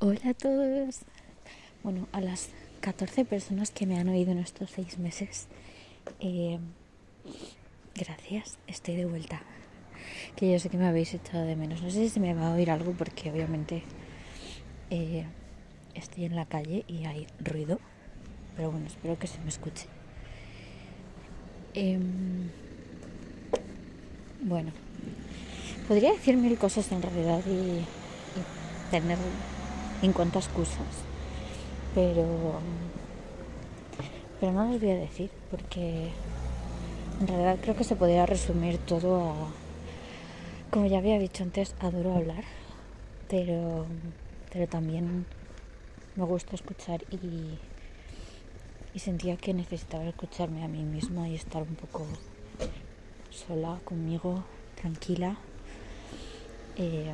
Hola a todos. Bueno, a las 14 personas que me han oído en estos seis meses, eh, gracias, estoy de vuelta. Que yo sé que me habéis echado de menos. No sé si se me va a oír algo porque obviamente eh, estoy en la calle y hay ruido. Pero bueno, espero que se me escuche. Em, bueno, podría decir mil cosas en realidad y, y tener en cuanto a excusas. Pero, pero no les voy a decir porque en realidad creo que se podría resumir todo a, como ya había dicho antes, adoro hablar, pero, pero también me gusta escuchar y, y sentía que necesitaba escucharme a mí misma y estar un poco sola conmigo, tranquila. Eh,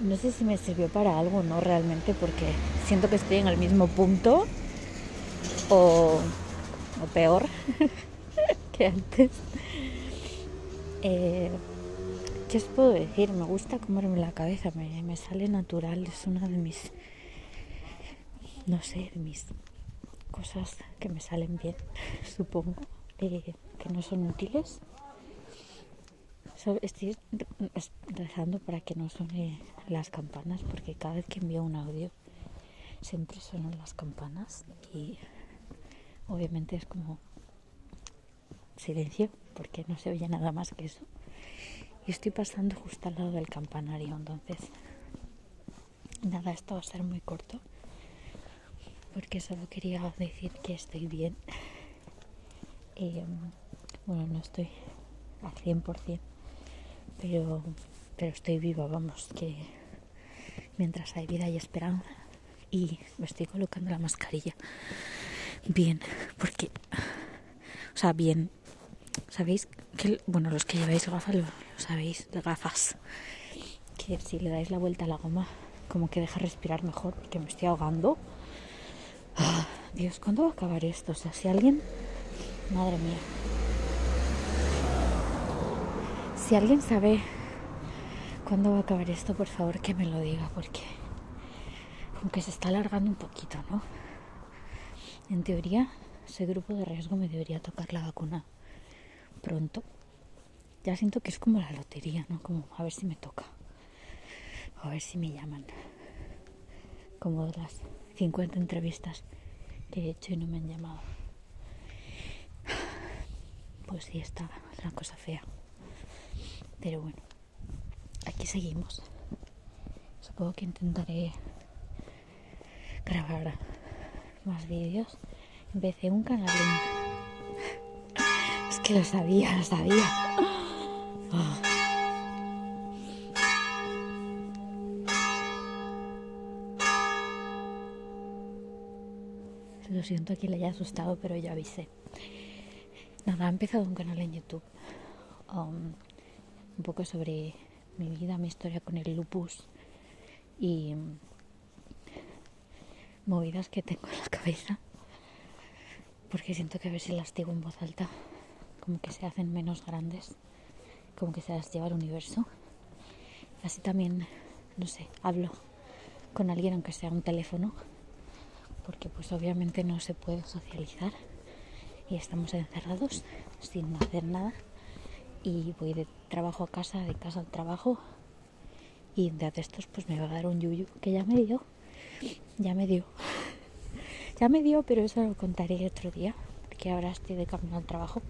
no sé si me sirvió para algo no realmente, porque siento que estoy en el mismo punto o, o peor que antes. Eh, ¿Qué os puedo decir? Me gusta comerme la cabeza, me, me, sale natural, es una de mis, no sé, de mis cosas que me salen bien, supongo, eh, que no son útiles Estoy rezando para que no suene las campanas, porque cada vez que envío un audio siempre suenan las campanas y obviamente es como silencio, porque no se oye nada más que eso. Y estoy pasando justo al lado del campanario, entonces nada, esto va a ser muy corto, porque solo quería decir que estoy bien. Y, bueno, no estoy al 100%, pero, pero estoy viva, vamos, que mientras hay vida hay esperanza y me estoy colocando la mascarilla bien, porque, o sea, bien, sabéis que, bueno, los que lleváis gafas lo, sabéis, de gafas, que si le dais la vuelta a la goma, como que deja respirar mejor, porque me estoy ahogando. Ah, Dios, ¿cuándo va a acabar esto? O sea, si alguien, madre mía, Si alguien sabe cuándo va a acabar esto, por favor que me lo diga, porque aunque se está alargando un poquito, ¿no? En teoría, ese grupo de riesgo me debería tocar la vacuna pronto. Ya siento que es como la lotería, ¿no? Como a ver si me toca. A ver si me llaman. Como las 50 entrevistas que he hecho y no me han llamado. Pues sí, está la cosa fea. Pero bueno, aquí seguimos. Supongo que intentaré grabar más vídeos. Empecé un canal Es que lo sabía, lo sabía. Oh. Lo siento a quien le haya asustado, pero ya avisé. Nada, he empezado un canal en YouTube. Um, un poco sobre mi vida, mi historia con el lupus y movidas que tengo en la cabeza. Porque siento que a ver si las digo en voz alta, como que se hacen menos grandes, como que se las lleva al universo. Así también, no sé, hablo con alguien aunque sea un teléfono, porque pues obviamente no se puede socializar y estamos encerrados sin hacer nada y voy de trabajo a casa, de casa al trabajo. Y de estos pues me va a dar un yuyu que ya me dio, ya me dio, ya me dio, pero eso lo contaré otro día porque ahora estoy de camino al trabajo.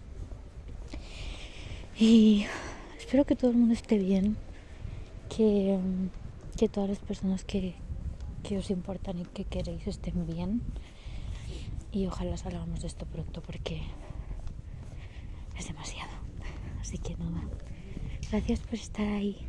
Y espero que todo el mundo esté bien, que, que todas las personas que, que os importan y que queréis estén bien. Y ojalá salgamos de esto pronto porque es demasiado. Así que nada, gracias por estar ahí.